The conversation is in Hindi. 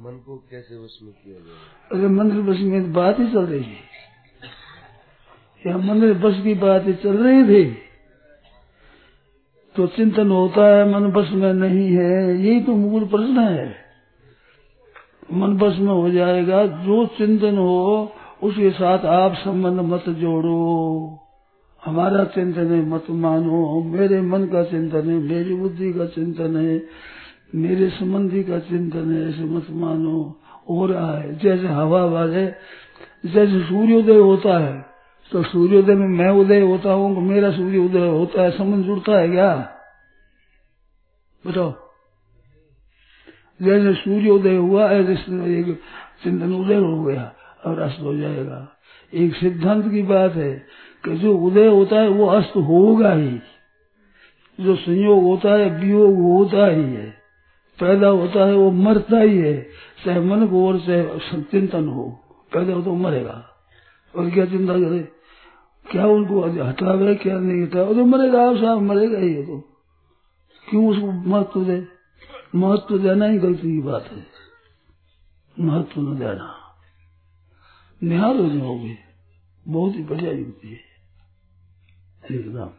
मन को कैसे उसमें किया जाए? अरे मंदिर बस में बात ही चल रही थी या मंदिर बस की बात ही चल रही थी। तो चिंतन होता है, मन बस में नहीं है। यही तो मूल प्रश्न है। मन बस में हो जाएगा, जो चिंतन हो, उसके साथ आप संबंध मत जोड़ो। हमारा चिंतन है, मत मानो। मेरे मन का चिंतन है, मेरी बुद्धि का चिंतन है। मेरे संबंधी का चिंतन है, ऐसे मत मानो। हो रहा है। जैसे हवा वाले जैसे सूर्योदय होता है तो सूर्योदय में मैं उदय होता हूँ, मेरा सूर्य उदय होता है। संबंध जुड़ता है क्या? बताओ। जैसे सूर्योदय हुआ, ऐसे एक चिंतन उदय हो गया और अस्त हो जाएगा। एक सिद्धांत की बात है कि जो उदय होता है, वो अस्त होगा ही। जो संयोग होता है, वियोग होता ही है। पैदा होता है वो मरता ही है। चाहे मन को और चाहे चिंतन हो, पैदा हो तो मरेगा। और क्या चिंता करे? क्या उनको हटावे क्या नहीं हटा? तो मरेगा साहब मरेगा ही तो। क्यों उसको महत्व दे? महत्व देना ही गलती की बात है। महत्व न देना। निहार हो जाओगे। बहुत ही बढ़िया युक्ति है। एकदम